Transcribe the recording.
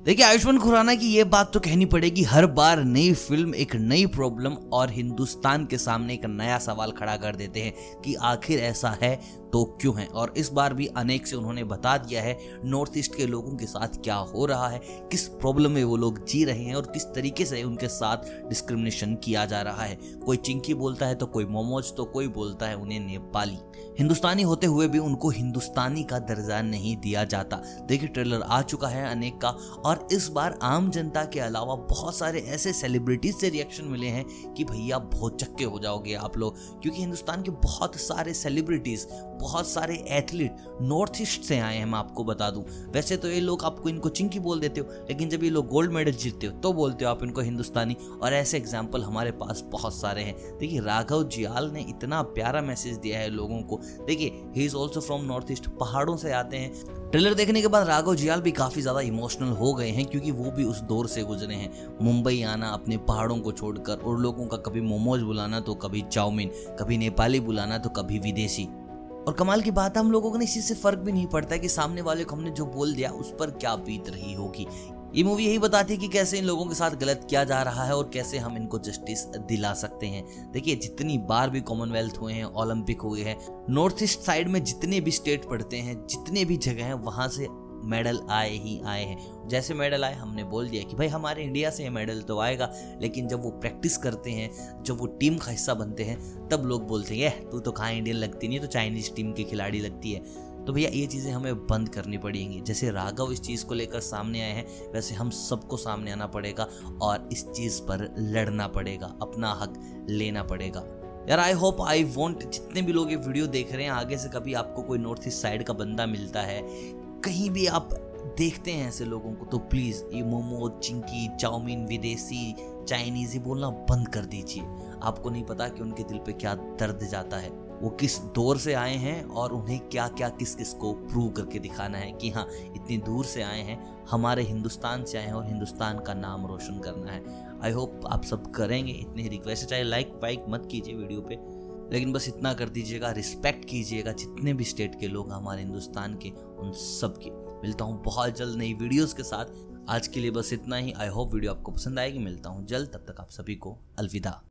देखिए, आयुष्मान खुराना की ये बात तो कहनी पड़ेगी, हर बार नई फ़िल्म, एक नई प्रॉब्लम और हिंदुस्तान के सामने एक नया सवाल खड़ा कर देते हैं कि आखिर ऐसा है तो क्यों है? और इस बार भी अनेक से उन्होंने बता दिया है नॉर्थ ईस्ट के लोगों के साथ क्या हो रहा है, किस प्रॉब्लम में वो लोग जी रहे हैं और किस तरीके से उनके साथ डिस्क्रिमिनेशन किया जा रहा है। कोई चिंकी बोलता है तो कोई मोमोज तो कोई बोलता है उन्हें नेपाली। हिंदुस्तानी होते हुए भी उनको हिंदुस्तानी का दर्जा नहीं दिया जाता। देखिए ट्रेलर आ चुका है अनेक का और इस बार आम जनता के अलावा बहुत सारे ऐसे सेलिब्रिटीज से रिएक्शन मिले हैं कि भैया बहुत चक्के हो जाओगे आप लोग, क्योंकि हिंदुस्तान के बहुत सारे सेलिब्रिटीज बहुत सारे एथलीट नॉर्थ ईस्ट से आए हैं, मैं आपको बता दूँ। वैसे तो ये लोग आपको इनको चिंकी बोल देते हो, लेकिन जब ये लोग गोल्ड मेडल जीतते हो तो बोलते हो आप इनको हिंदुस्तानी। और ऐसे एग्ज़ाम्पल हमारे पास बहुत सारे हैं। देखिए, राघव जियाल ने इतना प्यारा मैसेज दिया है लोगों को। देखिए he is also from North East पहाड़ों से आते हैं। ट्रेलर देखने के बाद राघव जियाल भी काफ़ी ज़्यादा इमोशनल हो गए हैं, क्योंकि वो भी उस दौर से गुजरे हैं। मुंबई आना, अपने पहाड़ों को छोड़कर, और लोगों का कभी मोमोज बुलाना तो कभी चाउमीन, कभी नेपाली बुलाना तो कभी विदेशी। और कमाल की बात है, हम लोगों को इस चीज़ से फ़र्क भी नहीं पड़ता है कि सामने वाले को हमने जो बोल दिया, उस पर क्या बीत रही होगी। ये मूवी यही बताती है कि कैसे इन लोगों के साथ गलत किया जा रहा है और कैसे हम इनको जस्टिस दिला सकते हैं। देखिए, जितनी बार भी कॉमनवेल्थ हुए हैं ओलंपिक हुए हैं नॉर्थ ईस्ट साइड में जितने भी स्टेट पड़ते हैं, जितने भी जगह हैं, वहाँ से मेडल आए ही आए हैं। जैसे मेडल आए, हमने बोल दिया कि भाई हमारे इंडिया से ये मेडल तो आएगा, लेकिन जब वो प्रैक्टिस करते हैं, जब वो टीम का हिस्सा बनते हैं, तब लोग बोलते हैं तू तो कहाँ इंडियन लगती नहीं तो चाइनीज़ टीम की खिलाड़ी लगती है। तो भैया, ये चीज़ें हमें बंद करनी पड़ेंगी। जैसे राघव इस चीज़ को लेकर सामने आए हैं, वैसे हम सबको सामने आना पड़ेगा और इस चीज़ पर लड़ना पड़ेगा, अपना हक लेना पड़ेगा। यार आई होप आई वॉन्ट जितने भी लोग ये वीडियो देख रहे हैं, आगे से कभी आपको कोई नॉर्थ ईस्ट साइड का बंदा मिलता है कहीं भी आप देखते हैं ऐसे लोगों को तो प्लीज़ ये मोमो, चिंकी, चाउमीन, विदेशी, चाइनीज़, ये बोलना बंद कर दीजिए। आपको नहीं पता कि उनके दिल पे क्या दर्द जाता है। वो किस दौर से आए हैं और उन्हें क्या क्या किस किस को प्रूव करके दिखाना है कि हाँ इतनी दूर से आए हैं, हमारे हिंदुस्तान से आए हैं और हिंदुस्तान का नाम रोशन करना है। आई होप आप सब करेंगे। इतनी रिक्वेस्ट चाहे लाइक वाइक मत कीजिए वीडियो पे। लेकिन बस इतना कर दीजिएगा रिस्पेक्ट कीजिएगा, जितने भी स्टेट के लोग हमारे हिंदुस्तान के, उन सब के। मिलता हूँ बहुत जल्द नई वीडियोस के साथ। आज के लिए बस इतना ही। आई होप वीडियो आपको पसंद आएगी। मिलता हूँ जल्द। तब तक आप सभी को अलविदा।